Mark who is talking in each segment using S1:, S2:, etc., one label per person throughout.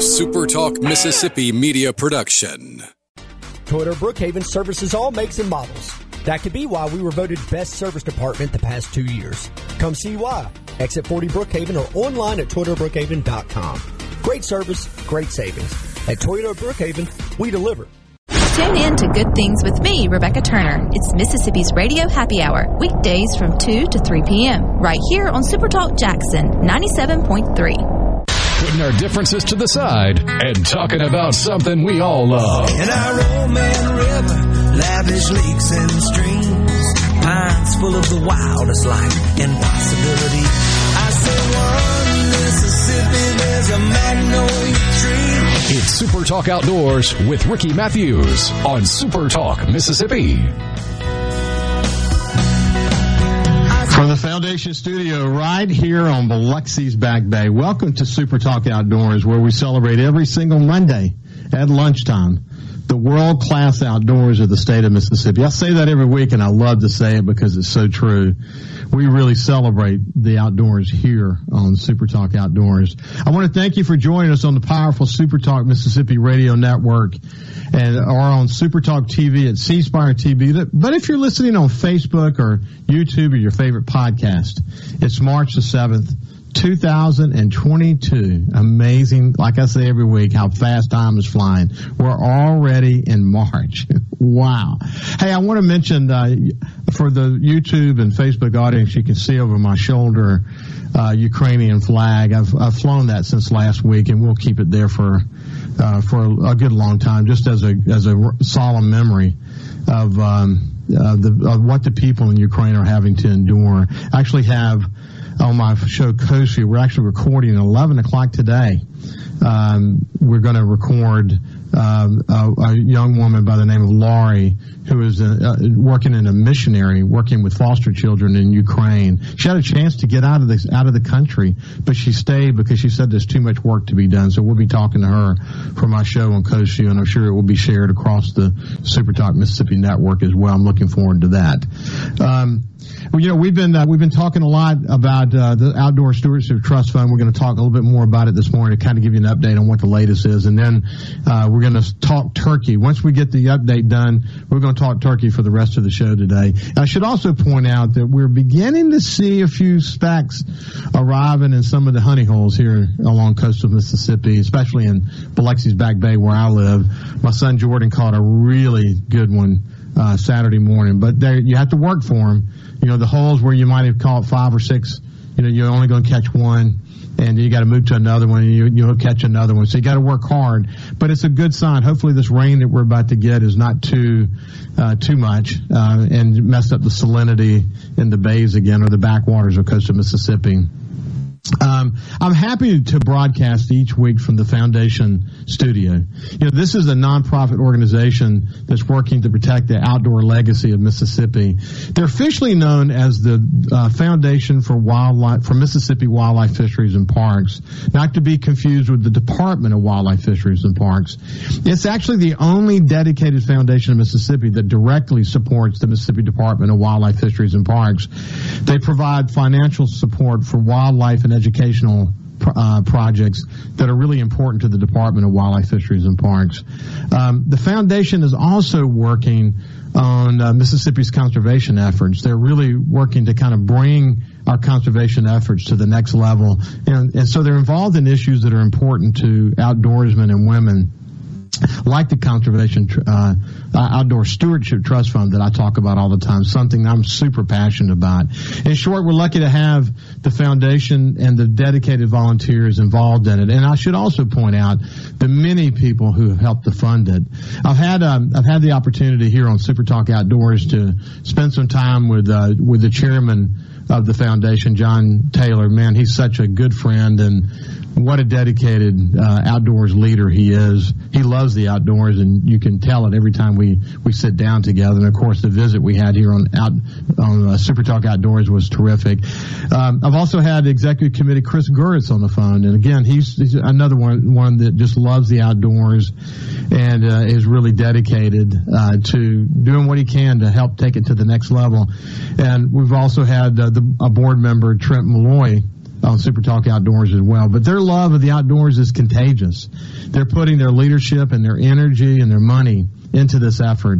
S1: a SuperTalk Mississippi media production.
S2: Toyota Brookhaven services all makes and models. That could be why we were voted best service department the past two years. Come see why. Exit 40 Brookhaven or online at ToyotaBrookhaven.com. Great service, great savings. At Toyota Brookhaven, we deliver.
S3: Tune in to Good Things with me, Rebecca Turner. It's Mississippi's Radio Happy Hour, weekdays from 2 to 3 p.m., right here on Supertalk Jackson 97.3.
S1: Putting our differences to the side and talking about something we all love.
S4: In our old man River, lavish lakes and streams, pines full of the wildest life and possibility. I say one Mississippi, there's a magnolia tree.
S1: It's Super Talk Outdoors with Ricky Matthews on Super Talk Mississippi.
S5: From the Foundation Studio right here on Biloxi's Back Bay. Welcome to Super Talk Outdoors where we celebrate every single Monday at lunchtime the world class outdoors of the state of Mississippi. I say that every week and I love to say it because it's so true. We really celebrate the outdoors here on Super Talk Outdoors. I want to thank you for joining us on the powerful Super Talk Mississippi radio network and or on Super Talk TV at C Spire TV. But if you're listening on Facebook or YouTube or your favorite podcast, it's March the 7th. 2022. Amazing. Like I say every week, how fast time is flying. We're already in March. wow. Hey, I want to mention, uh, for the YouTube and Facebook audience, you can see over my shoulder, uh, Ukrainian flag. I've, I've flown that since last week and we'll keep it there for, uh, for a good long time, just as a, as a solemn memory of, um, the, of what the people in Ukraine are having to endure. I actually have, on my show Coast We're actually recording at 11 o'clock today. Um, we're going to record um, a, a, young woman by the name of Laurie, who is uh, working in a missionary, working with foster children in Ukraine. She had a chance to get out of this out of the country, but she stayed because she said there's too much work to be done. So we'll be talking to her for my show on View, and I'm sure it will be shared across the Super Talk Mississippi network as well. I'm looking forward to that. Um, well, you know, we've been uh, we've been talking a lot about uh, the Outdoor Stewardship Trust Fund. We're going to talk a little bit more about it this morning to kind of give you an update on what the latest is, and then uh, we're going to talk turkey. Once we get the update done, we're going to talk turkey for the rest of the show today. I should also point out that we're beginning to see a few specks arriving in some of the honey holes here along coastal Mississippi, especially in Biloxi's Back Bay where I live. My son Jordan caught a really good one uh, Saturday morning, but there you have to work for them you know, the holes where you might have caught five or six, you know, you're only going to catch one and you got to move to another one and you, you'll catch another one. So you got to work hard, but it's a good sign. Hopefully this rain that we're about to get is not too, uh, too much, uh, and mess up the salinity in the bays again or the backwaters of coastal Mississippi. Um, I'm happy to broadcast each week from the Foundation studio. You know, this is a nonprofit organization that's working to protect the outdoor legacy of Mississippi. They're officially known as the uh, Foundation for Wildlife for Mississippi Wildlife Fisheries and Parks, not to be confused with the Department of Wildlife Fisheries and Parks. It's actually the only dedicated foundation in Mississippi that directly supports the Mississippi Department of Wildlife Fisheries and Parks. They provide financial support for wildlife and educational uh, projects that are really important to the Department of Wildlife, Fisheries, and Parks. Um, the foundation is also working on uh, Mississippi's conservation efforts. They're really working to kind of bring our conservation efforts to the next level, and, and so they're involved in issues that are important to outdoorsmen and women like the Conservation uh, Outdoor Stewardship Trust Fund that I talk about all the time, something I'm super passionate about. In short, we're lucky to have the foundation and the dedicated volunteers involved in it. And I should also point out the many people who have helped to fund it. I've had um, I've had the opportunity here on Super Talk Outdoors to spend some time with uh, with the chairman of the foundation, John Taylor. Man, he's such a good friend and what a dedicated uh, outdoors leader he is. He loves the outdoors, and you can tell it every time we we sit down together. And of course, the visit we had here on out on uh, Super Talk Outdoors was terrific. Um, I've also had Executive Committee Chris Guritz on the phone, and again, he's, he's another one one that just loves the outdoors and uh, is really dedicated uh, to doing what he can to help take it to the next level. And we've also had uh, the, a board member Trent Malloy on Super Talk Outdoors as well. But their love of the outdoors is contagious. They're putting their leadership and their energy and their money into this effort.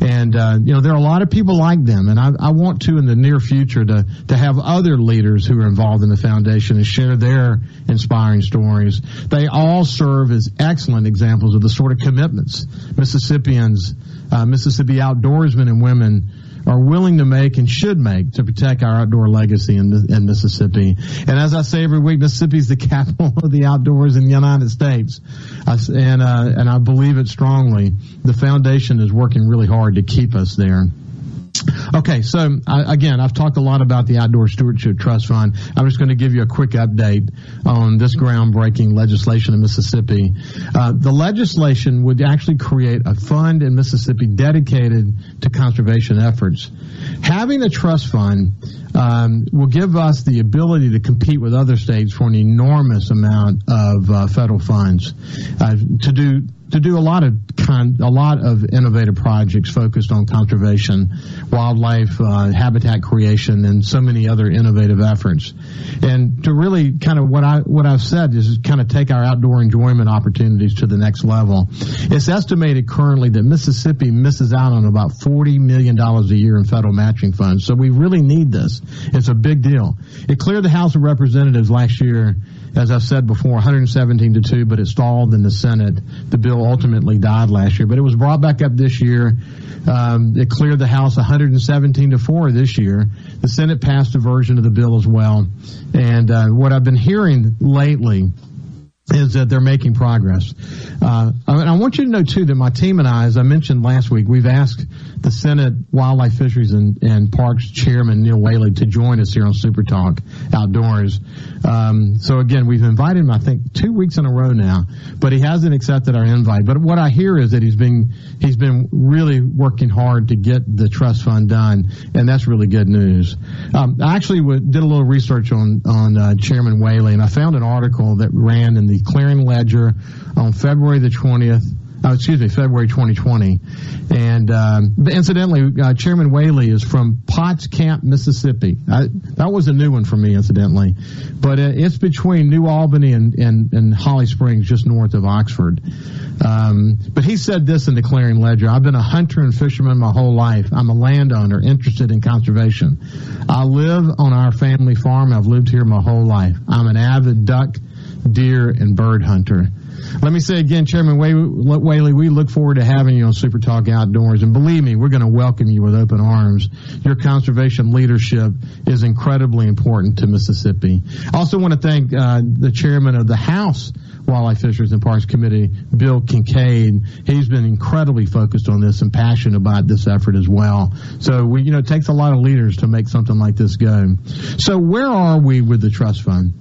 S5: And, uh, you know, there are a lot of people like them. And I, I, want to, in the near future, to, to have other leaders who are involved in the foundation and share their inspiring stories. They all serve as excellent examples of the sort of commitments Mississippians, uh, Mississippi outdoorsmen and women are willing to make and should make to protect our outdoor legacy in, in Mississippi. And as I say every week, Mississippi is the capital of the outdoors in the United States. I, and, uh, and I believe it strongly. The foundation is working really hard to keep us there. Okay, so again, I've talked a lot about the Outdoor Stewardship Trust Fund. I'm just going to give you a quick update on this groundbreaking legislation in Mississippi. Uh, the legislation would actually create a fund in Mississippi dedicated to conservation efforts. Having a trust fund um, will give us the ability to compete with other states for an enormous amount of uh, federal funds uh, to do to do a lot of kind, a lot of innovative projects focused on conservation, wildlife, uh, habitat creation, and so many other innovative efforts. And to really kind of what I what I've said is kind of take our outdoor enjoyment opportunities to the next level. It's estimated currently that Mississippi misses out on about forty million dollars a year in federal matching funds. So we really need this. It's a big deal. It cleared the House of Representatives last year, as I've said before, 117 to 2, but it stalled in the Senate. The bill ultimately died last year, but it was brought back up this year. Um, it cleared the House 117 to 4 this year. The Senate passed a version of the bill as well. And uh, what I've been hearing lately is that they're making progress. Uh, I want you to know too that my team and I, as I mentioned last week, we've asked the Senate Wildlife, Fisheries, and, and Parks Chairman Neil Whaley to join us here on Super Talk Outdoors. Um, so again, we've invited him, I think, two weeks in a row now, but he hasn't accepted our invite. But what I hear is that he's been he's been really working hard to get the trust fund done, and that's really good news. Um, I actually did a little research on on uh, Chairman Whaley, and I found an article that ran in the Clarion Ledger on February the 20th. Oh, excuse me, February 2020. And um, incidentally, uh, Chairman Whaley is from Potts Camp, Mississippi. I, that was a new one for me, incidentally. But uh, it's between New Albany and, and, and, Holly Springs, just north of Oxford. Um, but he said this in the Clarion Ledger I've been a hunter and fisherman my whole life. I'm a landowner interested in conservation. I live on our family farm. I've lived here my whole life. I'm an avid duck deer, and bird hunter. Let me say again, Chairman Whaley, we look forward to having you on Super Talk Outdoors. And believe me, we're going to welcome you with open arms. Your conservation leadership is incredibly important to Mississippi. I also want to thank uh, the chairman of the House Wildlife Fisheries and Parks Committee, Bill Kinkade. He's been incredibly focused on this and passionate about this effort as well. So we, you know, it takes a lot of leaders to make something like this go. So where are we with the trust fund?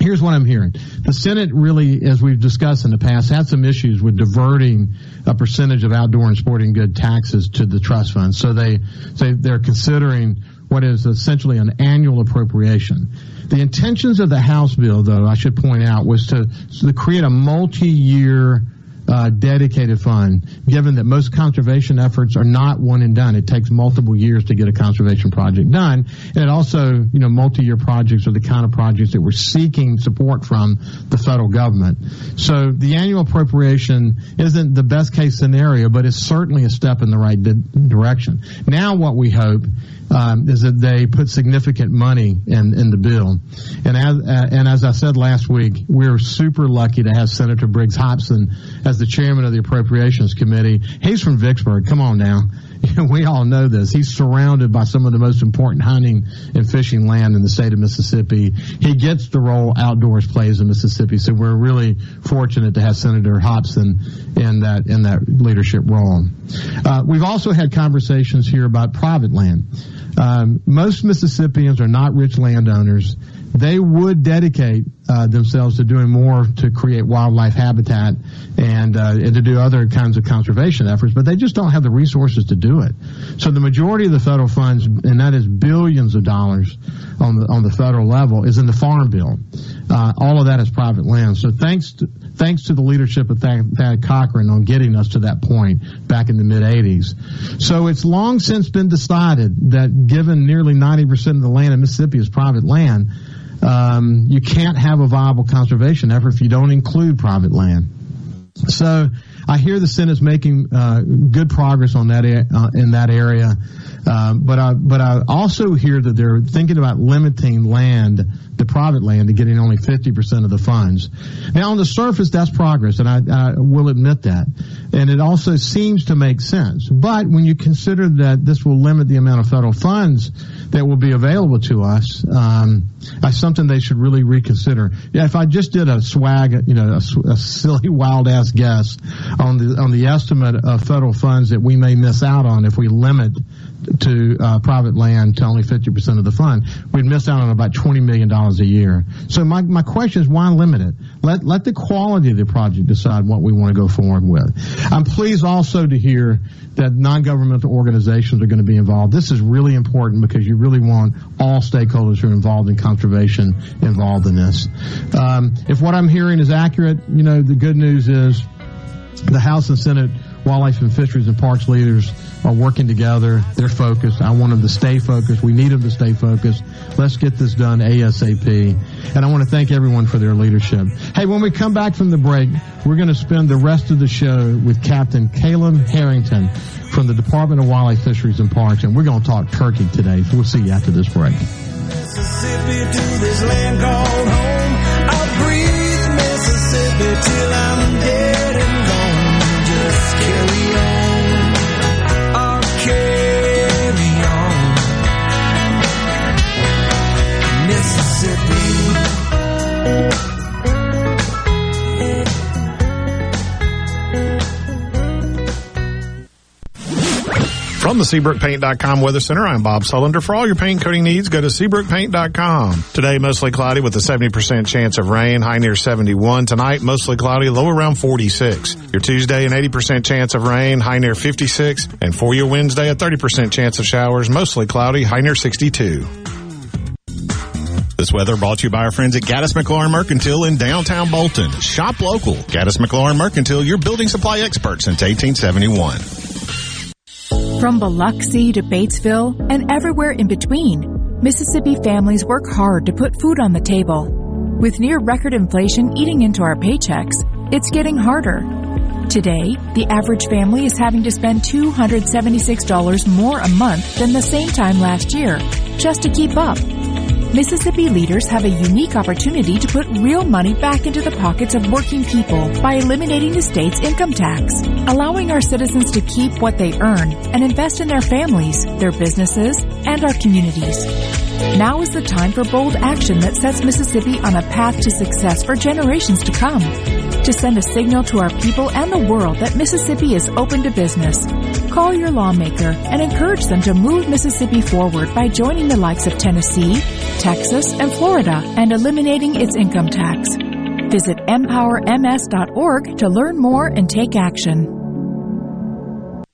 S5: Here's what I'm hearing. The Senate really, as we've discussed in the past, had some issues with diverting a percentage of outdoor and sporting good taxes to the trust fund. So they say they're considering what is essentially an annual appropriation. The intentions of the House bill, though, I should point out, was to, to create a multi-year uh, dedicated fund, given that most conservation efforts are not one and done. It takes multiple years to get a conservation project done. And it also, you know, multi-year projects are the kind of projects that we're seeking support from the federal government. So the annual appropriation isn't the best case scenario, but it's certainly a step in the right di- direction. Now what we hope um, is that they put significant money in, in the bill. And as, uh, and as I said last week, we're super lucky to have Senator Briggs Hopson as the chairman of the Appropriations Committee. He's from Vicksburg. Come on now. we all know this. He's surrounded by some of the most important hunting and fishing land in the state of Mississippi. He gets the role outdoors plays in Mississippi. So we're really fortunate to have Senator Hopson in that in that leadership role. Uh, we've also had conversations here about private land. Um, most Mississippians are not rich landowners. They would dedicate uh, themselves to doing more to create wildlife habitat and, uh, and to do other kinds of conservation efforts, but they just don't have the resources to do it. So the majority of the federal funds, and that is billions of dollars on the on the federal level, is in the farm bill. Uh, all of that is private land. So thanks to, thanks to the leadership of Thad, Thad Cochran on getting us to that point back in the mid 80s. So it's long since been decided that given nearly 90% of the land in Mississippi is private land, um, you can't have a viable conservation effort if you don't include private land. So I hear the Senate's making uh, good progress on that uh, in that area, uh, but I but I also hear that they're thinking about limiting land, the private land, to getting only fifty percent of the funds. Now on the surface, that's progress, and I, I will admit that, and it also seems to make sense. But when you consider that this will limit the amount of federal funds that will be available to us, um, that's something they should really reconsider. Yeah, if I just did a swag, you know, a, a silly wild ass guess on the on the estimate of federal funds that we may miss out on if we limit to uh, private land to only 50% of the fund, we'd miss out on about $20 million a year. So my, my question is why limit it? Let, let the quality of the project decide what we want to go forward with. I'm pleased also to hear that non-governmental organizations are going to be involved. This is really important because you really want all stakeholders who are involved in conservation involved in this. Um, if what I'm hearing is accurate, you know, the good news is the House and Senate wildlife and fisheries and parks leaders are working together. They're focused. I want them to stay focused. We need them to stay focused. Let's get this done ASAP. And I want to thank everyone for their leadership. Hey, when we come back from the break, we're going to spend the rest of the show with Captain Caleb Harrington from the Department of Wildlife, Fisheries and Parks, and we're going to talk turkey today. We'll see you after this break. Mississippi to this land called home. I'll breathe Mississippi till I'm dead carry
S6: From the SeabrookPaint.com Weather Center, I'm Bob Sullender. For all your paint coating needs, go to SeabrookPaint.com. Today, mostly cloudy with a 70% chance of rain, high near 71. Tonight, mostly cloudy, low around 46. Your Tuesday, an 80% chance of rain, high near 56. And for your Wednesday, a 30% chance of showers, mostly cloudy, high near 62. This weather brought to you by our friends at Gaddis McLaurin Mercantile in downtown Bolton. Shop local. Gaddis McLaurin Mercantile, your building supply expert since 1871.
S7: From Biloxi to Batesville and everywhere in between, Mississippi families work hard to put food on the table. With near record inflation eating into our paychecks, it's getting harder. Today, the average family is having to spend $276 more a month than the same time last year just to keep up. Mississippi leaders have a unique opportunity to put real money back into the pockets of working people by eliminating the state's income tax, allowing our citizens to keep what they earn and invest in their families, their businesses, and our communities. Now is the time for bold action that sets Mississippi on a path to success for generations to come. To send a signal to our people and the world that Mississippi is open to business, call your lawmaker and encourage them to move Mississippi forward by joining the likes of Tennessee, Texas, and Florida and eliminating its income tax. Visit empowerms.org to learn more and take action.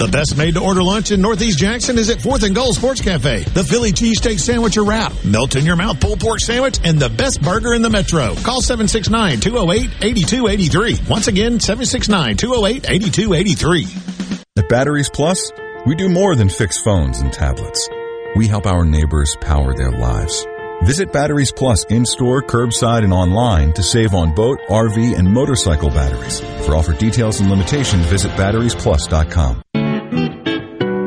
S6: The best made to order lunch in Northeast Jackson is at 4th and Goal Sports Cafe. The Philly cheesesteak sandwich or wrap, melt in your mouth pulled pork sandwich, and the best burger in the metro. Call 769-208-8283. Once again, 769-208-8283.
S8: At Batteries Plus, we do more than fix phones and tablets. We help our neighbors power their lives. Visit Batteries Plus in-store, curbside, and online to save on boat, RV, and motorcycle batteries. For offer details and limitations, visit batteriesplus.com.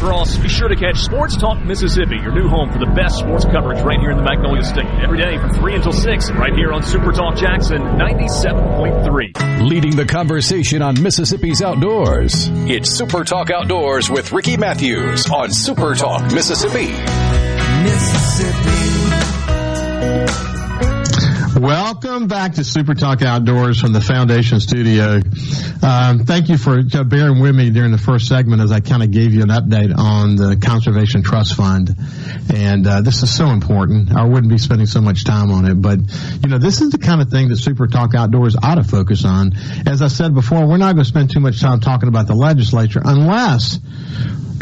S9: Lacrosse, be sure to catch Sports Talk Mississippi, your new home for the best sports coverage right here in the Magnolia State. Every day from 3 until 6, right here on Super Talk Jackson 97.3.
S1: Leading the conversation on Mississippi's outdoors. It's Super Talk Outdoors with Ricky Matthews on Super Talk Mississippi.
S4: Mississippi.
S5: Welcome back to Super Talk Outdoors from the Foundation Studio. Um, thank you for bearing with me during the first segment as I kind of gave you an update on the Conservation Trust Fund. And uh, this is so important. I wouldn't be spending so much time on it, but you know, this is the kind of thing that Super Talk Outdoors ought to focus on. As I said before, we're not going to spend too much time talking about the legislature unless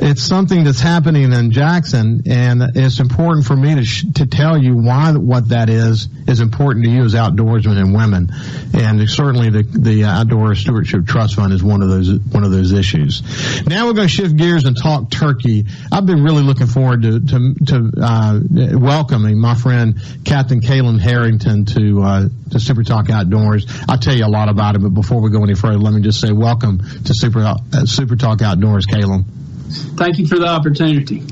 S5: it's something that's happening in Jackson, and it's important for me to sh- to tell you why what that is is important to you as outdoorsmen and women, and certainly the the Outdoor Stewardship Trust Fund is one of those one of those issues. Now we're going to shift gears and talk turkey. I've been really looking forward to to, to uh, welcoming my friend Captain Caleb Harrington to uh, to Super Talk Outdoors. I'll tell you a lot about it, but before we go any further, let me just say welcome to Super uh, Super Talk Outdoors, Caleb.
S10: Thank you for the opportunity.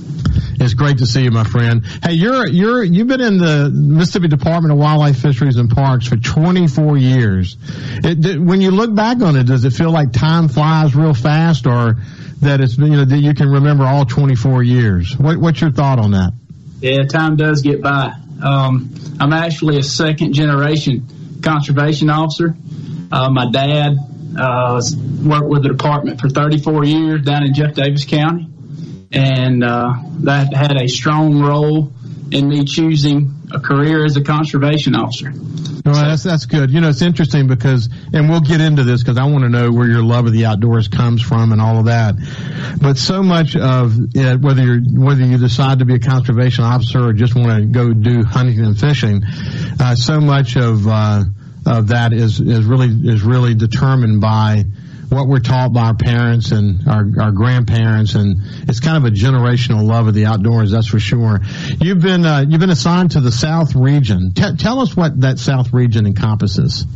S5: It's great to see you, my friend. Hey, you're you're you've been in the Mississippi Department of Wildlife, Fisheries, and Parks for 24 years. It, when you look back on it, does it feel like time flies real fast, or that it's you know that you can remember all 24 years? What, what's your thought on that?
S10: Yeah, time does get by. Um, I'm actually a second generation conservation officer. Uh, my dad uh, worked with the department for 34 years down in Jeff Davis County, and uh, that had a strong role in me choosing a career as a conservation officer.
S5: Well, that's that's good. You know, it's interesting because, and we'll get into this because I want to know where your love of the outdoors comes from and all of that. But so much of it, whether you whether you decide to be a conservation officer or just want to go do hunting and fishing, uh, so much of uh, of that is is really is really determined by what we're taught by our parents and our, our grandparents, and it's kind of a generational love of the outdoors. That's for sure. You've been uh, you've been assigned to the South region. T- tell us what that South region encompasses.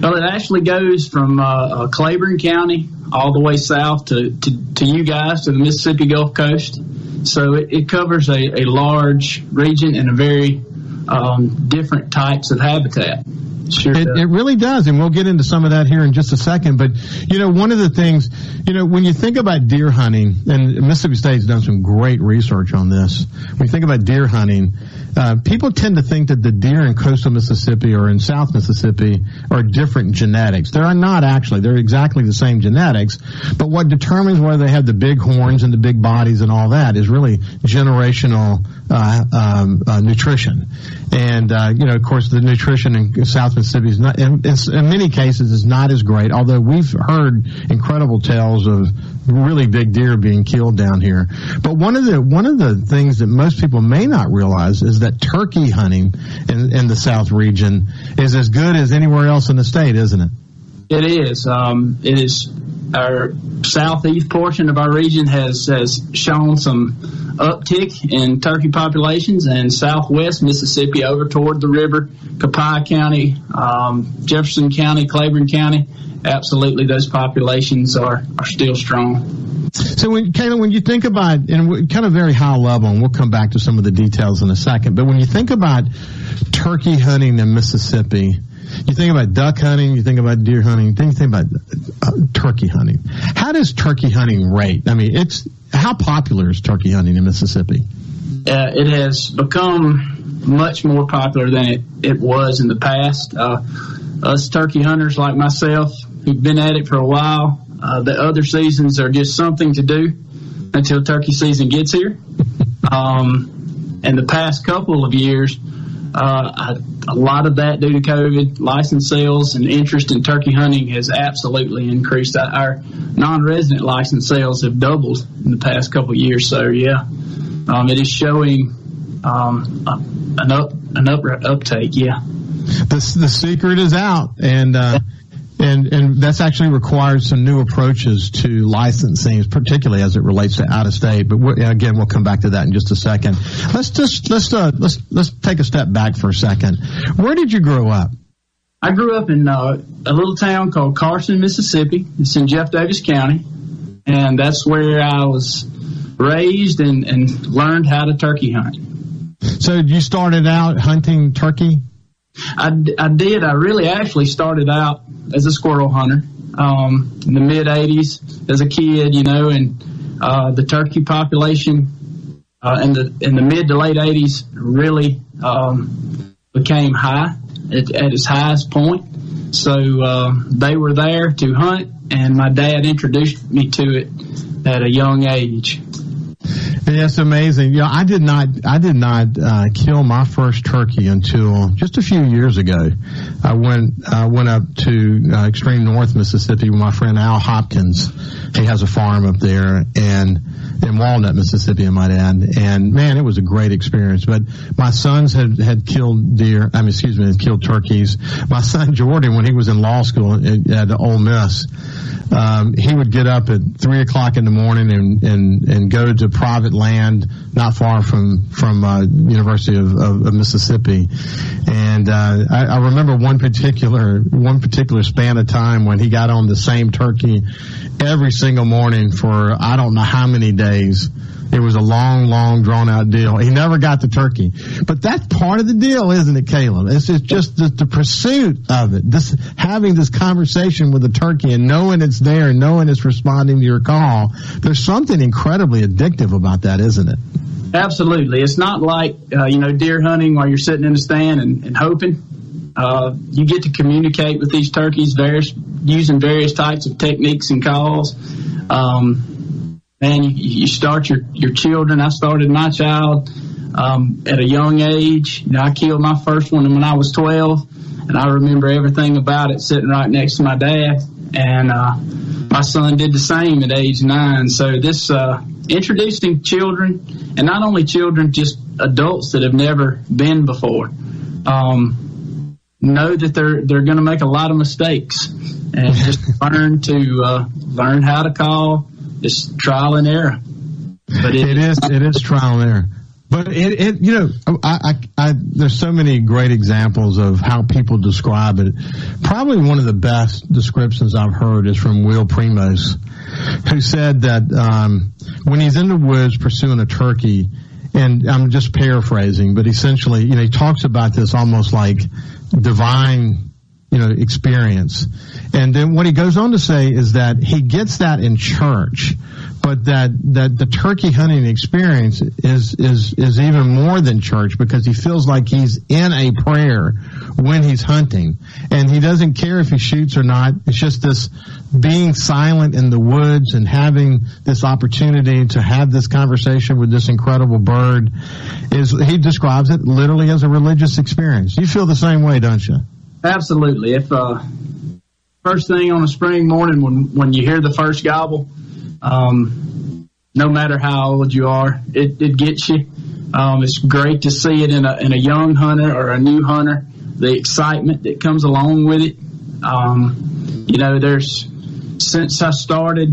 S10: Well, it actually goes from uh, uh, Claiborne County all the way south to, to, to, you guys to the Mississippi Gulf Coast. So it, it covers a, a large region and a very um, different types of habitat.
S5: Sure it, it, really does, and we'll get into some of that here in just a second. But you know, one of the things, you know, when you think about deer hunting, and Mississippi State's done some great research on this. When you think about deer hunting, uh, people tend to think that the deer in coastal Mississippi or in South Mississippi are different genetics. They are not actually. They're exactly the same genetics. But what determines whether they have the big horns and the big bodies and all that is really generational uh, um, uh, nutrition. And uh, you know, of course, the nutrition in South Mississippi is not, in, in many cases, is not as great. Although we've heard incredible tales of really big deer being killed down here. But one of the one of the things that most people may not realize is that turkey hunting in, in the South region is as good as anywhere else in the state, isn't it?
S10: It is. Um, it is. Our southeast portion of our region has has shown some uptick in turkey populations, and southwest Mississippi over toward the river, Copiah County, um, Jefferson County, Claiborne County, absolutely those populations are, are still strong.
S5: So, when, Caleb, when you think about, and kind of very high level, and we'll come back to some of the details in a second, but when you think about turkey hunting in Mississippi, you think about duck hunting, you think about deer hunting, then you think about uh, turkey hunting. How does turkey hunting rate? I mean, it's how popular is turkey hunting in Mississippi?
S10: Uh, it has become much more popular than it, it was in the past. Uh, us turkey hunters like myself, who've been at it for a while, uh, the other seasons are just something to do until turkey season gets here. Um, and the past couple of years, uh, a lot of that due to COVID, license sales and interest in turkey hunting has absolutely increased. Our non-resident license sales have doubled in the past couple years. So yeah, um, it is showing um, an up an up uptake. Yeah,
S5: the the secret is out, and uh, and and that's actually required some new approaches to licensing, particularly as it relates to out of state. But again, we'll come back to that in just a second. Let's just let's uh, let's let's take a step back for a second. Where did you grow up?
S10: I grew up in uh, a little town called Carson, Mississippi. It's in Jeff Davis County, and that's where I was raised and, and learned how to turkey hunt.
S5: So you started out hunting turkey?
S10: I, I did. I really actually started out as a squirrel hunter um, in the mid 80s as a kid, you know, and uh, the turkey population uh, in the in the mid to late 80s really um, became high at, at, its highest point. So uh, they were there to hunt, and my dad introduced me to it at a young age.
S5: Yes, amazing. Yeah, I did not. I did not uh, kill my first turkey until just a few years ago. I went uh, went up to uh, extreme North Mississippi with my friend Al Hopkins. He has a farm up there, and in Walnut, Mississippi, I might add. And man, it was a great experience. But my sons had had killed deer. I mean, excuse me, had killed turkeys. My son Jordan, when he was in law school at, at Ole Miss um, he would get up at three o'clock in the morning and, and, and go to private land not far from from uh, University of, of, of, Mississippi. And uh, I, I remember one particular one particular span of time when he got on the same turkey every single morning for I don't know how many days it was a long, long, drawn out deal. He never got the turkey. But that's part of the deal, isn't it, Caleb? It's, it's just the, the, pursuit of it. This, having this conversation with the turkey and knowing it's there and knowing it's responding to your call. There's something incredibly addictive about that, isn't it?
S10: Absolutely. It's not like, uh, you know, deer hunting while you're sitting in a stand and, and hoping. Uh, you get to communicate with these turkeys various, using various types of techniques and calls. Um, man, you, you start your, your children. I started my child um, at a young age. You know, I killed my first one when I was 12, and I remember everything about it sitting right next to my dad. And uh, my son did the same at age nine. So this uh, introducing children, and not only children, just adults that have never been before, um, know that they're they're going to make a lot of mistakes, and just learn to uh, learn how to call, it's trial and error.
S5: But it, it is it is trial and error. But it, it you know, I, I, I, there's so many great examples of how people describe it. Probably one of the best descriptions I've heard is from Will Primos, who said that um, when he's in the woods pursuing a turkey, and I'm just paraphrasing, but essentially, you know, he talks about this almost like divine you know, experience. And then what he goes on to say is that he gets that in church, but that, that the turkey hunting experience is, is, is even more than church because he feels like he's in a prayer when he's hunting. And he doesn't care if he shoots or not. It's just this being silent in the woods and having this opportunity to have this conversation with this incredible bird is, he describes it literally as a religious experience. You feel the same way, don't you?
S10: Absolutely. If uh, first thing on a spring morning when when you hear the first gobble, um, no matter how old you are, it, it gets you. Um, it's great to see it in a in a young hunter or a new hunter. The excitement that comes along with it. Um, you know, there's since I started,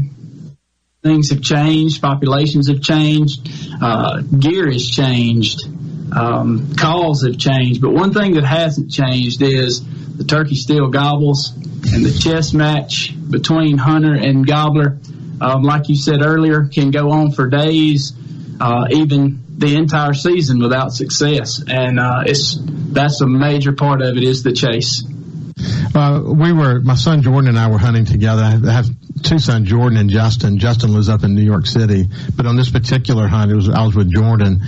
S10: things have changed. Populations have changed. Uh, gear has changed. Um, calls have changed, but one thing that hasn't changed is the turkey still gobbles, and the chess match between hunter and gobbler, um, like you said earlier, can go on for days, uh, even the entire season without success. And uh, it's that's a major part of it is the chase.
S5: We were my son Jordan and I were hunting together. I have two sons, Jordan and Justin. Justin lives up in New York City, but on this particular hunt, it was I was with Jordan,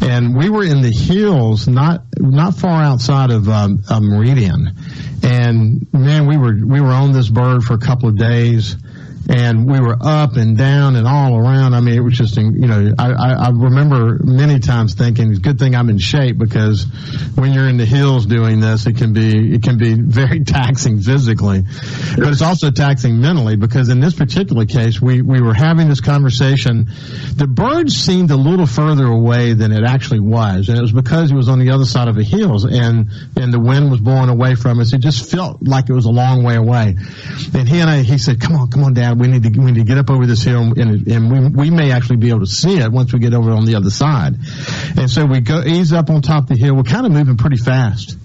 S5: and we were in the hills, not not far outside of um, Meridian, and man, we were we were on this bird for a couple of days and we were up and down and all around. I mean, it was just, you know, I, I, remember many times thinking, good thing I'm in shape because when you're in the hills doing this, it can be, it can be very taxing physically, but it's also taxing mentally because in this particular case, we, we were having this conversation. The bird seemed a little further away than it actually was. And it was because he was on the other side of the hills and, and the wind was blowing away from us. It just felt like it was a long way away. And he and I, he said, come on, come on, dad we need to we need to get up over this hill, and, and we we may actually be able to see it once we get over on the other side. And so we go ease up on top of the hill. We're kind of moving pretty fast.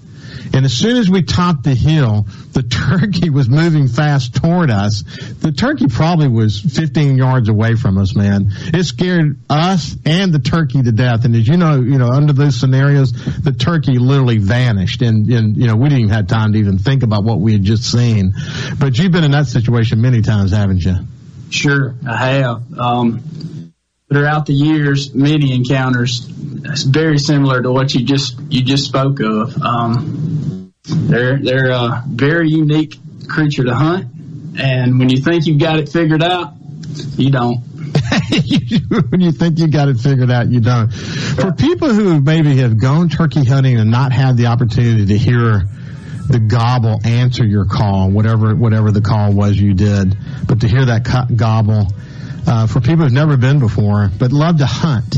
S5: And as soon as we topped the hill, the turkey was moving fast toward us. The turkey probably was 15 yards away from us, man. It scared us and the turkey to death. And as you know, you know, under those scenarios, the turkey literally vanished and, and, you know, we didn't even have time to even think about what we had just seen. But you've been in that situation many times, haven't you?
S10: Sure, I have. Um, throughout the years, many encounters. Very similar to what you just you just spoke of. Um, they're they're a very unique creature to hunt, and when you think you've got it figured out, you don't.
S5: when you think you got it figured out, you don't. For people who maybe have gone turkey hunting and not had the opportunity to hear the gobble answer your call, whatever whatever the call was you did, but to hear that gobble uh, for people who've never been before but love to hunt.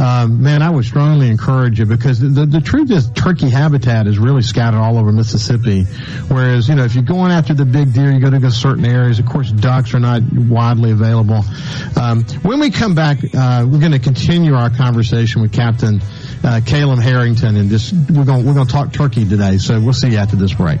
S5: Um, man, I would strongly encourage you because the, the truth is turkey habitat is really scattered all over Mississippi. Whereas, you know, if you're going after the big deer, you go to certain areas. Of course, ducks are not widely available. Um, when we come back, uh, we're going to continue our conversation with Captain uh, Caleb Harrington and just, we're going, we're going to talk turkey today. So we'll see you after this break.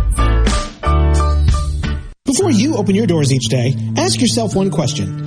S11: Before you open your doors each day, ask yourself one question.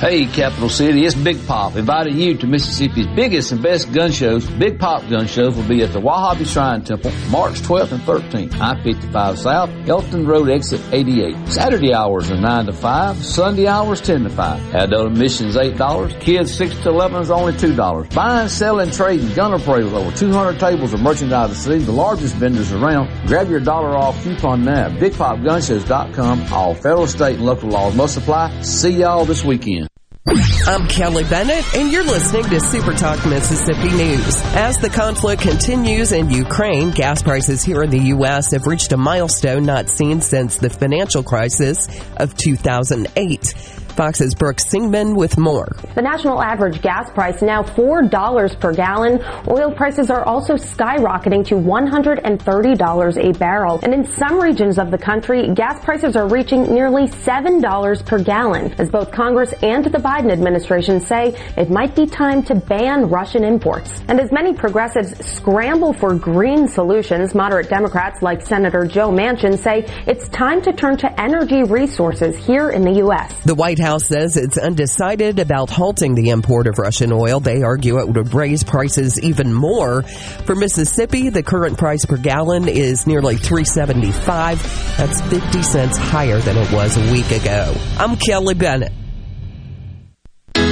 S12: Hey, Capital City, it's Big Pop, inviting you to Mississippi's biggest and best gun shows. Big Pop Gun Shows will be at the Wahabi Shrine Temple, March 12th and 13th, I-55 South, Elton Road Exit 88. Saturday hours are 9 to 5, Sunday hours 10 to 5. Adult is $8, kids 6 to 11 is only $2. Buying, selling, trading, gun appraisal, over 200 tables of merchandise to see, the largest vendors around. Grab your dollar off coupon now. BigPopGunShows.com. All federal, state, and local laws must apply. See y'all this weekend.
S13: I'm Kelly Bennett, and you're listening to Super Talk Mississippi News. As the conflict continues in Ukraine, gas prices here in the U.S. have reached a milestone not seen since the financial crisis of 2008. Fox's Brooke Singman with more.
S14: The national average gas price now $4 per gallon. Oil prices are also skyrocketing to $130 a barrel. And in some regions of the country, gas prices are reaching nearly $7 per gallon. As both Congress and the Biden administration say, it might be time to ban Russian imports. And as many progressives scramble for green solutions, moderate Democrats like Senator Joe Manchin say it's time to turn to energy resources here in the U.S.
S13: The White House says it's undecided about halting the import of Russian oil. They argue it would raise prices even more. For Mississippi, the current price per gallon is nearly 375. That's 50 cents higher than it was a week ago. I'm Kelly Bennett.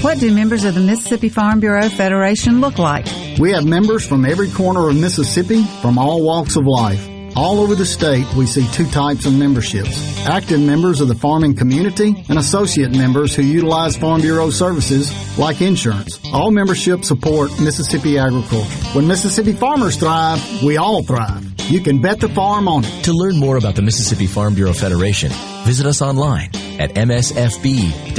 S15: What do members of the Mississippi Farm Bureau Federation look like?
S16: We have members from every corner of Mississippi from all walks of life. All over the state, we see two types of memberships. Active members of the farming community and associate members who utilize Farm Bureau services like insurance. All memberships support Mississippi agriculture. When Mississippi farmers thrive, we all thrive. You can bet the farm on it.
S17: To learn more about the Mississippi Farm Bureau Federation, visit us online at msfb.org.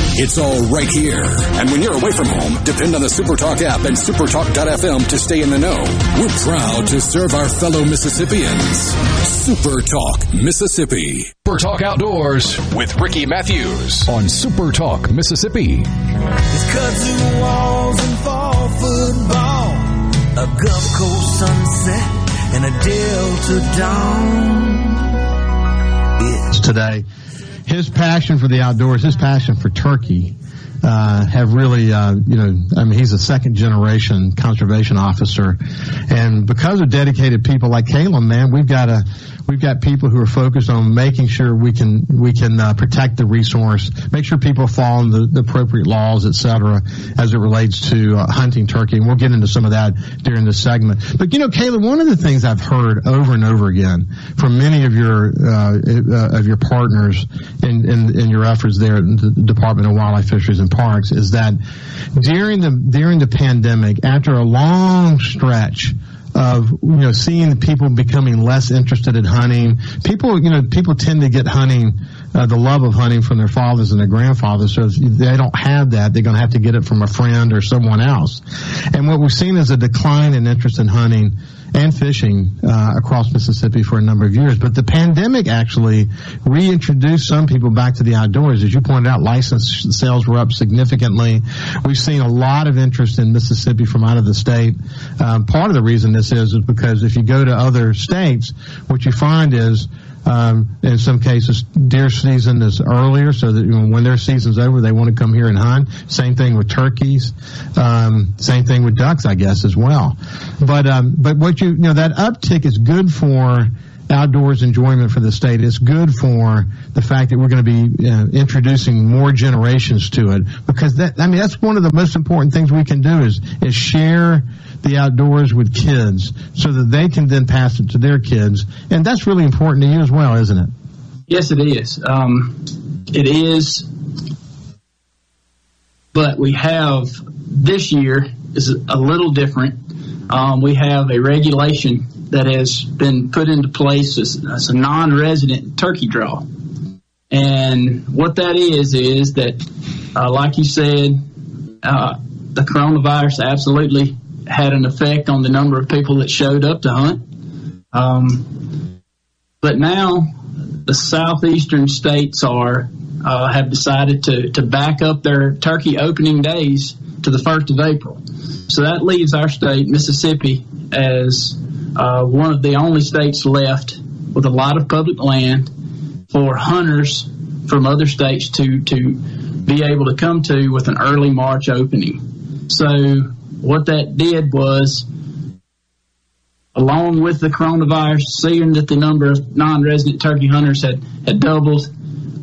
S1: It's all right here. And when you're away from home, depend on the Supertalk app and supertalk.fm to stay in the know. We're proud to serve our fellow Mississippians. Supertalk, Mississippi. Supertalk Outdoors with Ricky Matthews on Supertalk, Mississippi.
S4: It's kudzu walls and fall football, a Gulf Coast sunset, and a Delta dawn.
S5: It's Today his passion for the outdoors, his passion for turkey, uh, have really, uh, you know, I mean, he's a second generation conservation officer, and because of dedicated people like Caleb, man, we've got a, we've got people who are focused on making sure we can we can uh, protect the resource, make sure people follow the, the appropriate laws, et cetera, as it relates to uh, hunting turkey. And we'll get into some of that during this segment. But you know, Caleb, one of the things I've heard over and over again from many of your uh, uh of your partners in, in, in your efforts there at the Department of Wildlife, Fisheries, and Parks is that during the during the pandemic, after a long stretch of you know seeing people becoming less interested in hunting. People you know people tend to get hunting uh, the love of hunting from their fathers and their grandfathers. So if they don't have that, they're going to have to get it from a friend or someone else. And what we've seen is a decline in interest in hunting and fishing uh, across Mississippi for a number of years. But the pandemic actually reintroduced some people back to the outdoors. As you pointed out, license sales were up significantly. We've seen a lot of interest in Mississippi from out of the state. Um, part of the reason this is is because if you go to other states, what you find is um, in some cases, deer season is earlier, so that when their season's over, they want to come here and hunt. Same thing with turkeys. Um, same thing with ducks, I guess, as well. But um, but what you you know that uptick is good for outdoors enjoyment for the state. It's good for the fact that we're going to be uh, introducing more generations to it because that I mean that's one of the most important things we can do is is share the outdoors with kids so that they can then pass it to their kids. And that's really important to you as well, isn't it?
S10: Yes, it is. Um, it is. But we have this year is a little different. Um, we have a regulation that has been put into place as, a non-resident turkey draw. And what that is, is that, uh, like you said, uh, the coronavirus absolutely had an effect on the number of people that showed up to hunt. Um, but now the southeastern states are uh, have decided to to back up their turkey opening days to the first of April. So that leaves our state, Mississippi, as uh, one of the only states left with a lot of public land for hunters from other states to to be able to come to with an early March opening. So what that did was along with the coronavirus, seeing that the number of non-resident turkey hunters had, had doubled,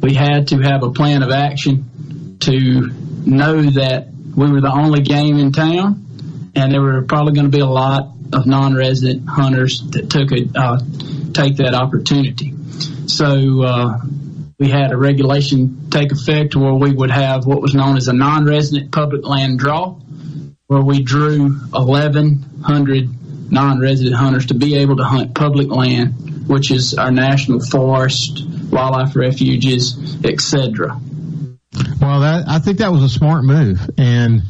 S10: we had to have a plan of action to know that we were the only game in town, and there were probably going to be a lot of non-resident hunters that took a uh, take that opportunity. So uh, we had a regulation take effect where we would have what was known as a non-resident public land draw, where we drew 1,100 non-resident hunters to be able to hunt public land, which is our national forest, wildlife refuges, etc.
S5: Well, that I think that was a smart move, and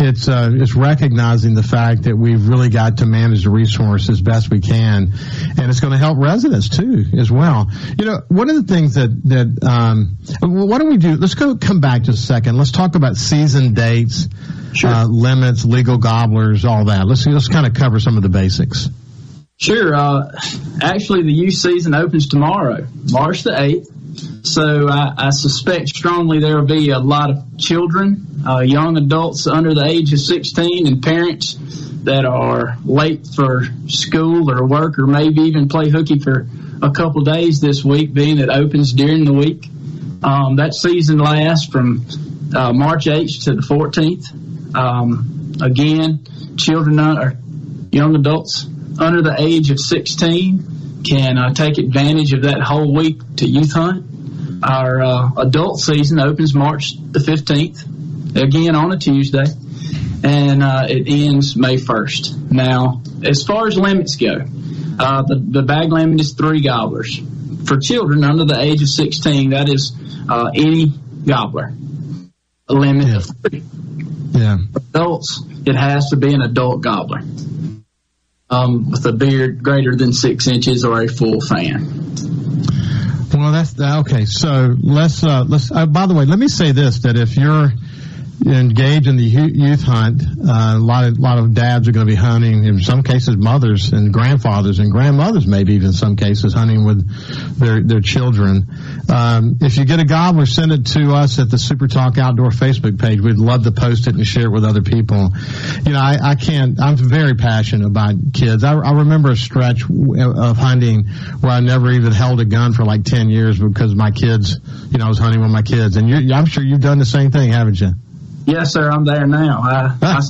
S5: it's uh, it's recognizing the fact that we've really got to manage the resource as best we can, and it's going to help residents too as well. You know, one of the things that that um, why don't we do? Let's go come back just a second. Let's talk about season dates, sure. uh, limits, legal gobblers, all that. Let's see let's kind of cover some of the basics.
S10: Sure. Uh, actually, the youth season opens tomorrow, March the eighth. So I, I, suspect strongly there will be a lot of children, uh, young adults under the age of 16, and parents that are late for school or work, or maybe even play hooky for a couple days this week, being it opens during the week. Um, that season lasts from uh, March 8th to the 14th. Um, again, children or young adults under the age of 16 can uh, take advantage of that whole week to youth hunt. Our uh, adult season opens March the 15th, again on a Tuesday, and uh, it ends May 1st. Now, as far as limits go, uh, the, the bag limit is three gobblers. For children under the age of 16, that is uh, any gobbler. A limit yeah. of three.
S5: Yeah.
S10: For adults, it has to be an adult gobbler um, with a beard greater than six inches or a full fan.
S5: Well, that's okay. So let's uh, let's. Uh, by the way, let me say this: that if you're engage in the youth hunt. Uh, a lot of lot of dads are going to be hunting. In some cases, mothers and grandfathers and grandmothers, maybe even in some cases, hunting with their their children. Um, if you get a gobbler, send it to us at the Super Talk Outdoor Facebook page. We'd love to post it and share it with other people. You know, I, I can't. I'm very passionate about kids. I, I remember a stretch of hunting where I never even held a gun for like ten years because my kids. You know, I was hunting with my kids, and I'm sure you've done the same thing, haven't you?
S10: Yes, sir. I'm there now. I, I'm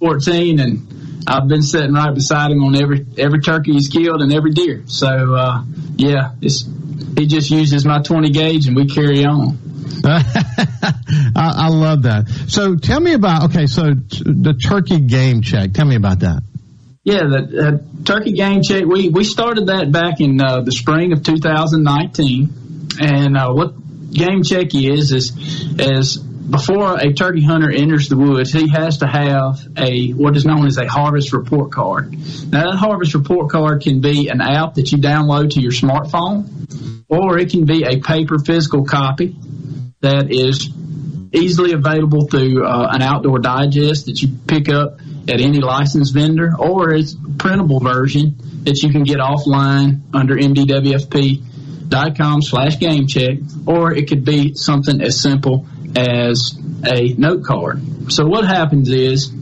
S10: 14, and I've been sitting right beside him on every every turkey he's killed and every deer. So, uh, yeah, it's he just uses my 20 gauge, and we carry on.
S5: I, I love that. So, tell me about okay. So, t- the turkey game check. Tell me about that.
S10: Yeah, the uh, turkey game check. We we started that back in uh, the spring of 2019, and uh, what game check is is is before a turkey hunter enters the woods, he has to have a what is known as a harvest report card. Now, that harvest report card can be an app that you download to your smartphone, or it can be a paper physical copy that is easily available through uh, an outdoor digest that you pick up at any licensed vendor, or it's a printable version that you can get offline under mdwfp.com slash game check, or it could be something as simple as a note card. So what happens is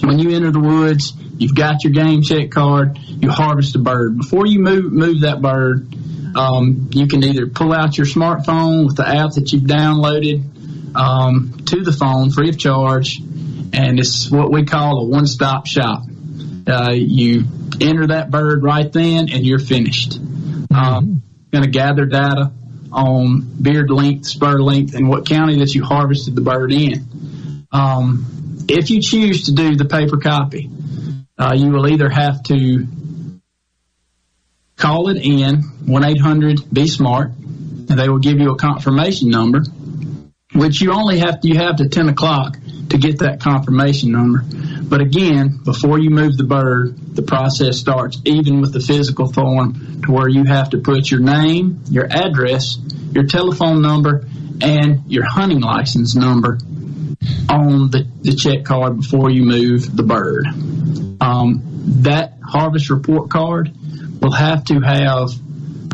S10: when you enter the woods, you've got your game check card, you harvest a bird. Before you move move that bird, um, you can either pull out your smartphone with the app that you've downloaded um, to the phone free of charge, and it's what we call a one stop shop. Uh, you enter that bird right then, and you're finished. Um, going to gather data on beard length, spur length, and what county that you harvested the bird in. Um, if you choose to do the paper copy, uh, you will either have to call it in 1-800-BE-SMART, and they will give you a confirmation number, which you only have to, you have to 10 o'clock to get that confirmation number. But again, before you move the bird, the process starts even with the physical form to where you have to put your name, your address, your telephone number, and your hunting license number on the, the check card before you move the bird. Um, that harvest report card will have to have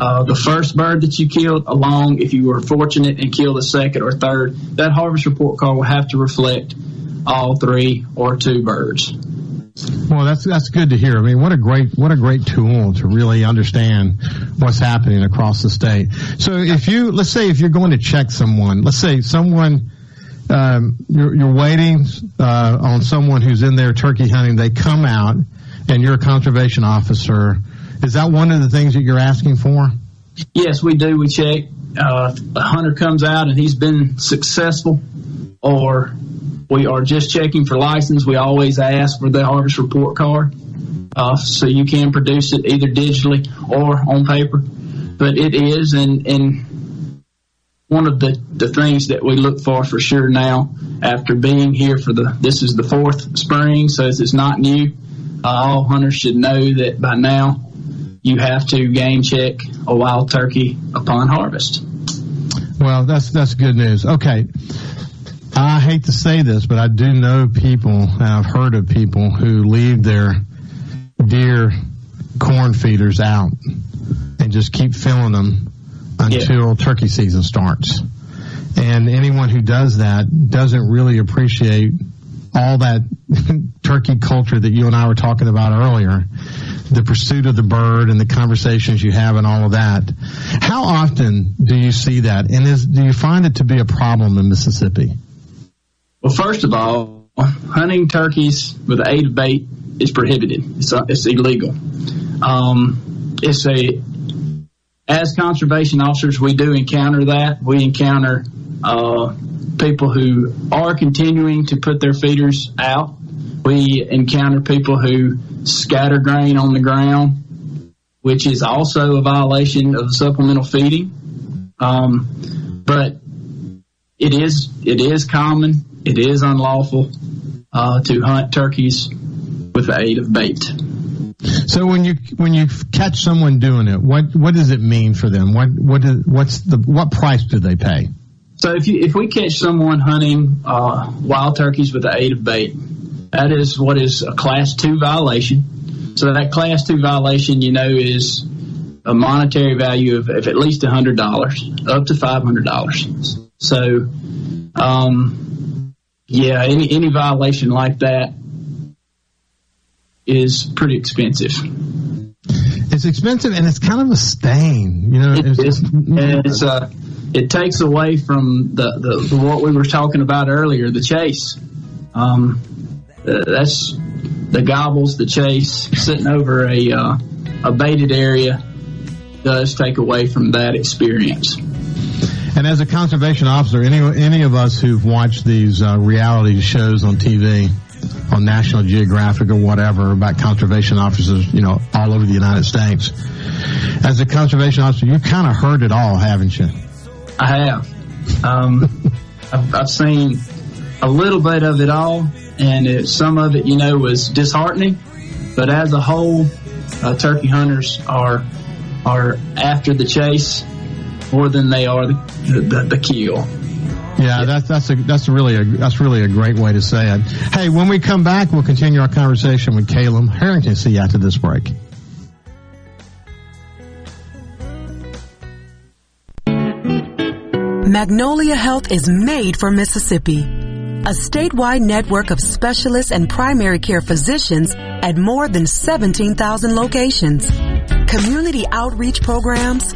S10: uh, the first bird that you killed, along if you were fortunate and killed a second or third, that harvest report card will have to reflect all three or two birds.
S5: Well, that's that's good to hear. I mean, what a great what a great tool to really understand what's happening across the state. So, if you let's say if you're going to check someone, let's say someone um, you're, you're waiting uh, on someone who's in there turkey hunting, they come out, and you're a conservation officer. Is that one of the things that you're asking for?
S10: Yes, we do. We check. Uh, a hunter comes out and he's been successful, or we are just checking for license. We always ask for the harvest report card, uh, so you can produce it either digitally or on paper. But it is, and and one of the the things that we look for for sure now, after being here for the this is the fourth spring, so it's not new. Uh, all hunters should know that by now you have to game check a wild turkey upon harvest.
S5: Well, that's that's good news. Okay. I hate to say this, but I do know people, and I've heard of people who leave their deer corn feeders out and just keep filling them until yeah. turkey season starts. And anyone who does that doesn't really appreciate all that turkey culture that you and I were talking about earlier, the pursuit of the bird and the conversations you have and all of that. How often do you see that? And is, do you find it to be a problem in Mississippi?
S10: Well, first of all, hunting turkeys with the aid of bait is prohibited. It's, it's illegal. Um, it's a, as conservation officers, we do encounter that. We encounter, uh, people who are continuing to put their feeders out. We encounter people who scatter grain on the ground, which is also a violation of supplemental feeding. Um, but it is it is common, it is unlawful uh, to hunt turkeys with the aid of bait.
S5: So when you when you catch someone doing it, what what does it mean for them? What what is, what's the what price do they pay?
S10: So if you if we catch someone hunting uh, wild turkeys with the aid of bait, that is what is a class two violation. So that class two violation, you know, is a monetary value of, of at least hundred dollars, up to five hundred dollars. So, um, yeah, any any violation like that is pretty expensive.
S5: It's expensive and it's kind of a stain, you know.
S10: It it's, is. it's uh, it takes away from the, the, the, what we were talking about earlier, the chase. Um, uh, that's the gobbles, the chase, sitting over a uh, a baited area does take away from that experience.
S5: And as a conservation officer, any any of us who've watched these uh, reality shows on TV, on National Geographic or whatever about conservation officers, you know, all over the United States. As a conservation officer, you've kind of heard it all, haven't you?
S10: I have. Um, I've, I've, seen a little bit of it all, and it, some of it, you know, was disheartening. But as a whole, uh, turkey hunters are are after the chase more than they are the the, the, the kill.
S5: Yeah, that's that's a that's really a that's really a great way to say it. Hey, when we come back, we'll continue our conversation with Caleb Harrington. See you after this break.
S18: Magnolia Health is made for Mississippi. A statewide network of specialists and primary care physicians at more than 17,000 locations. Community outreach programs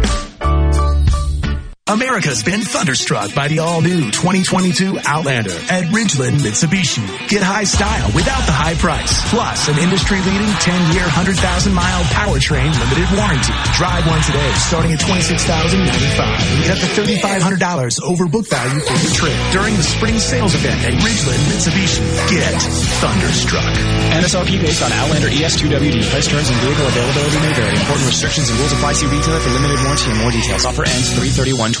S19: America's been thunderstruck by the all-new 2022 Outlander at Ridgeland Mitsubishi. Get high style without the high price, plus an industry-leading 10-year, 100,000-mile powertrain limited warranty. Drive one today, starting at $26,095 and get up to $3,500 over book value for the trip during the spring sales event at Ridgeland Mitsubishi. Get thunderstruck.
S20: MSRP based on Outlander ES2WD. Price terms and vehicle availability may vary. Important restrictions and rules apply. See retailer for limited warranty and more details. Offer ends 331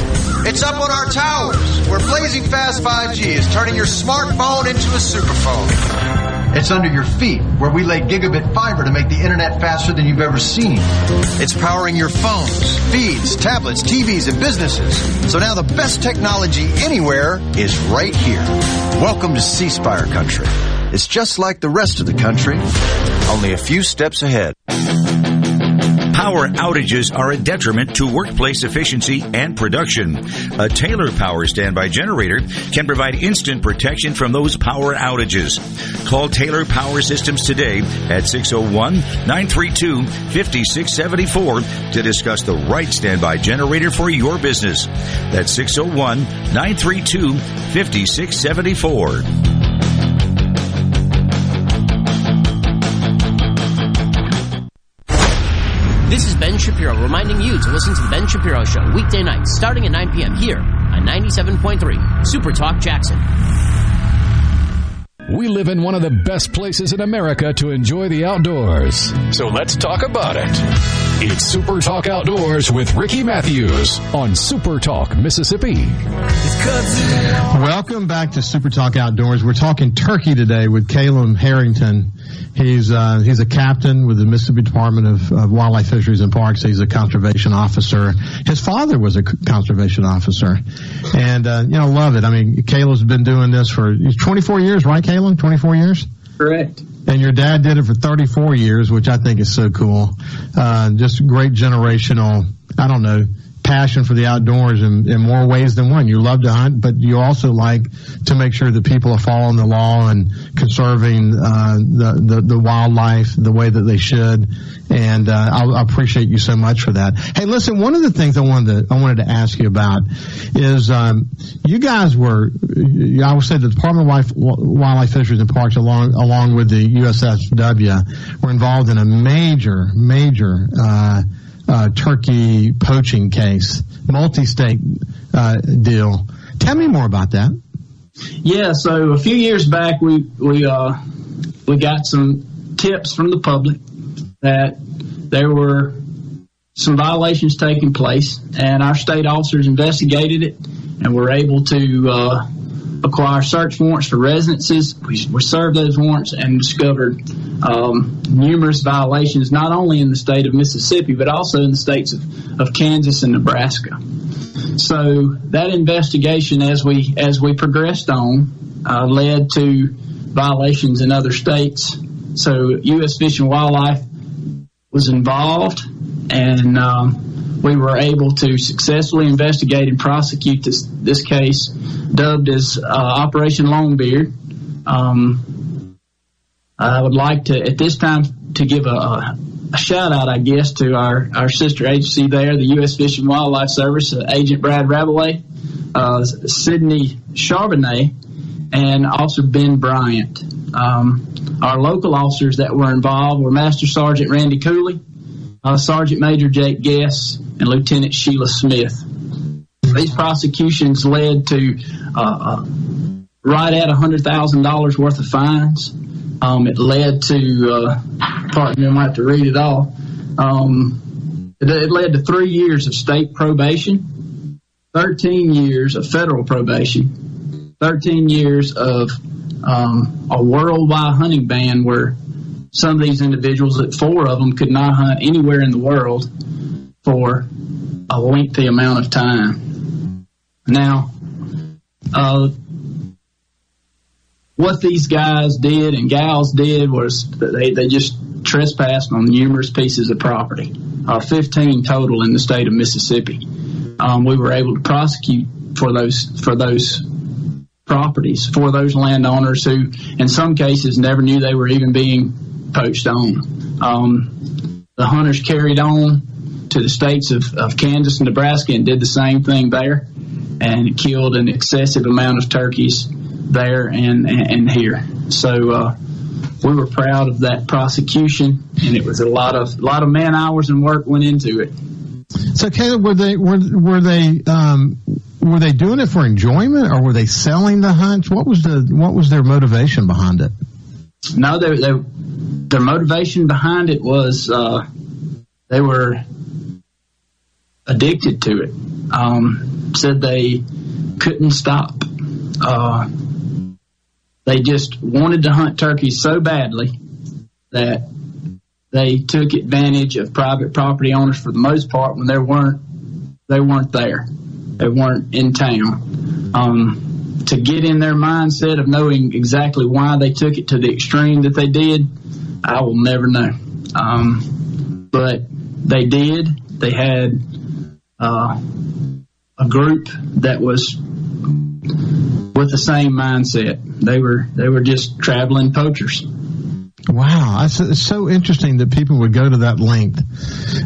S21: It's up on our towers, where blazing fast 5G is turning your smartphone into a superphone. It's under your feet, where we lay gigabit fiber to make the internet faster than you've ever seen. It's powering your phones, feeds, tablets, TVs, and businesses. So now the best technology anywhere is right here. Welcome to C Spire country. It's just like the rest of the country, only a few steps ahead.
S22: Power outages are a detriment to workplace efficiency and production. A Taylor Power standby generator can provide instant protection from those power outages. Call Taylor Power Systems today at 601-932-5674 to discuss the right standby generator for your business. That's 601-932-5674.
S23: This is Ben Shapiro reminding you to listen to The Ben Shapiro Show weekday nights starting at 9 p.m. here on 97.3 Super Talk Jackson.
S24: We live in one of the best places in America to enjoy the outdoors. So let's talk about it. It's Super Talk Outdoors with Ricky Matthews on Super Talk Mississippi.
S5: Welcome back to Super Talk Outdoors. We're talking turkey today with Caleb Harrington. He's uh, he's a captain with the Mississippi Department of, of, Wildlife, Fisheries, and Parks. He's a conservation officer. His father was a conservation officer, and uh, you know, love it. I mean, Caleb's been doing this for 24 years, right, Caleb? 24 years.
S10: Correct.
S5: And your dad did it for 34 years, which I think is so cool. Uh, just great generational. I don't know passion for the outdoors in, in more ways than one. You love to hunt, but you also like to make sure that people are following the law and conserving uh, the, the, the wildlife the way that they should. And uh, I, I appreciate you so much for that. Hey, listen, one of the things I wanted to I wanted to ask you about is um, you guys were I would say the Department of Wildlife, Fisheries and Parks along along with the USFW were involved in a major major. Uh, uh, turkey poaching case, multi-state uh, deal. Tell me more about that.
S10: Yeah, so a few years back, we we uh, we got some tips from the public that there were some violations taking place, and our state officers investigated it and were able to uh, acquire search warrants for residences. We, we served those warrants and discovered um, numerous violations, not only in the state of Mississippi, but also in the states of, of Kansas and Nebraska. So that investigation, as we as we progressed on, uh, led to violations in other states. So U.S. Fish and Wildlife was involved, and um, we were able to successfully investigate and prosecute this this case, dubbed as uh, Operation Longbeard. Um, I would like to at this time to give a, a shout out, I guess, to our, our sister agency there, the U.S. Fish and Wildlife Service, uh, Agent Brad Rabelais, uh, Sydney Charbonnet, and Officer Ben Bryant. Um, our local officers that were involved were Master Sergeant Randy Cooley, uh, Sergeant Major Jake Guess, and Lieutenant Sheila Smith. These prosecutions led to uh, uh right at $100,000 worth of fines. Um, it led to, uh, pardon me, I might have to read it all. Um, it, it led to three years of state probation, 13 years of federal probation, 13 years of um, a worldwide hunting ban where some of these individuals, that four of them, could not hunt anywhere in the world for a lengthy amount of time. Now, uh, what these guys did and gals did was they, they just trespassed on numerous pieces of property, uh, 15 total in the state of Mississippi. Um, we were able to prosecute for those for those properties for those landowners who, in some cases, never knew they were even being poached on. Um, the hunters carried on to the states of, of Kansas and Nebraska and did the same thing there, and killed an excessive amount of turkeys there and, and here. So uh, we were proud of that prosecution, and it was a lot of a lot of man hours and work went into it.
S5: So, Caleb, were they were were they um, were they doing it for enjoyment, or were they selling the hunts? What was the what was their motivation behind it?
S10: No, they their motivation behind it was uh, they were addicted to it. Um, said they couldn't stop. Uh, they just wanted to hunt turkeys so badly that they took advantage of private property owners for the most part when they weren't they weren't there. They weren't in town. Um, to get in their mindset of knowing exactly why they took it to the extreme that they did, I will never know. Um, but they did. They had uh, a group that was with the same mindset. They were they were just traveling poachers.
S5: Wow, that's so interesting that people would go to that length.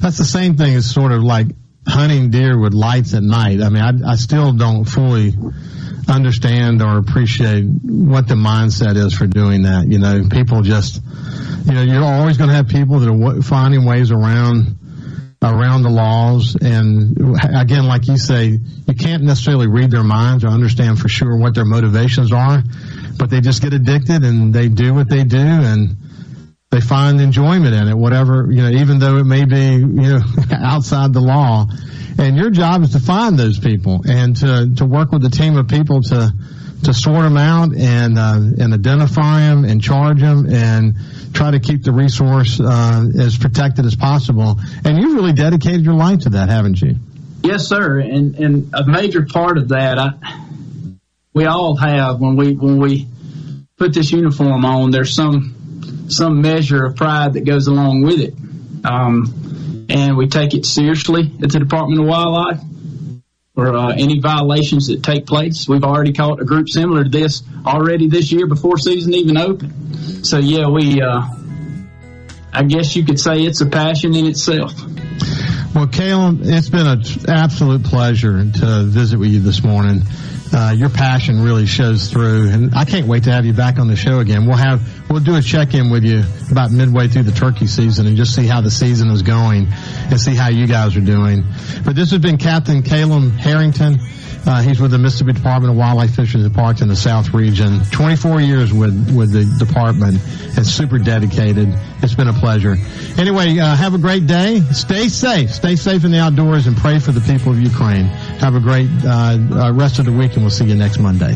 S5: That's the same thing as sort of like hunting deer with lights at night. I mean, I, I still don't fully understand or appreciate what the mindset is for doing that. You know, people just, you know, you're always going to have people that are finding ways around around the laws. And again, like you say, you can't necessarily read their minds or understand for sure what their motivations are, but they just get addicted and they do what they do and they find enjoyment in it, whatever, you know, even though it may be, you know, outside the law. And your job is to find those people and to, to work with a team of people to, to sort them out and, uh, and identify them and charge them and try to keep the resource, uh, as protected as possible. And you've really dedicated your life to that, haven't you?
S10: Yes, sir. And, and a major part of that, I, we all have when we, when we put this uniform on, there's some, some measure of pride that goes along with it. Um, and we take it seriously at the Department of Wildlife for uh, any violations that take place. We've already caught a group similar to this already this year before season even opened. So yeah, we, uh, I guess you could say it's a passion in itself.
S5: Well, Caleb, it's been an absolute pleasure to visit with you this morning. Uh, your passion really shows through, and I can't wait to have you back on the show again. We'll have we'll do a check in with you about midway through the turkey season and just see how the season is going and see how you guys are doing. But this has been Captain Caleb Harrington. Uh, he's with the Mississippi Department of Wildlife, Fisheries, and Parks in the South Region. 24 years with with the department and super dedicated. It's been a pleasure. Anyway, uh, have a great day. Stay safe. Stay safe in the outdoors and pray for the people of Ukraine. Have a great uh, uh rest of the week, and we'll see you next Monday.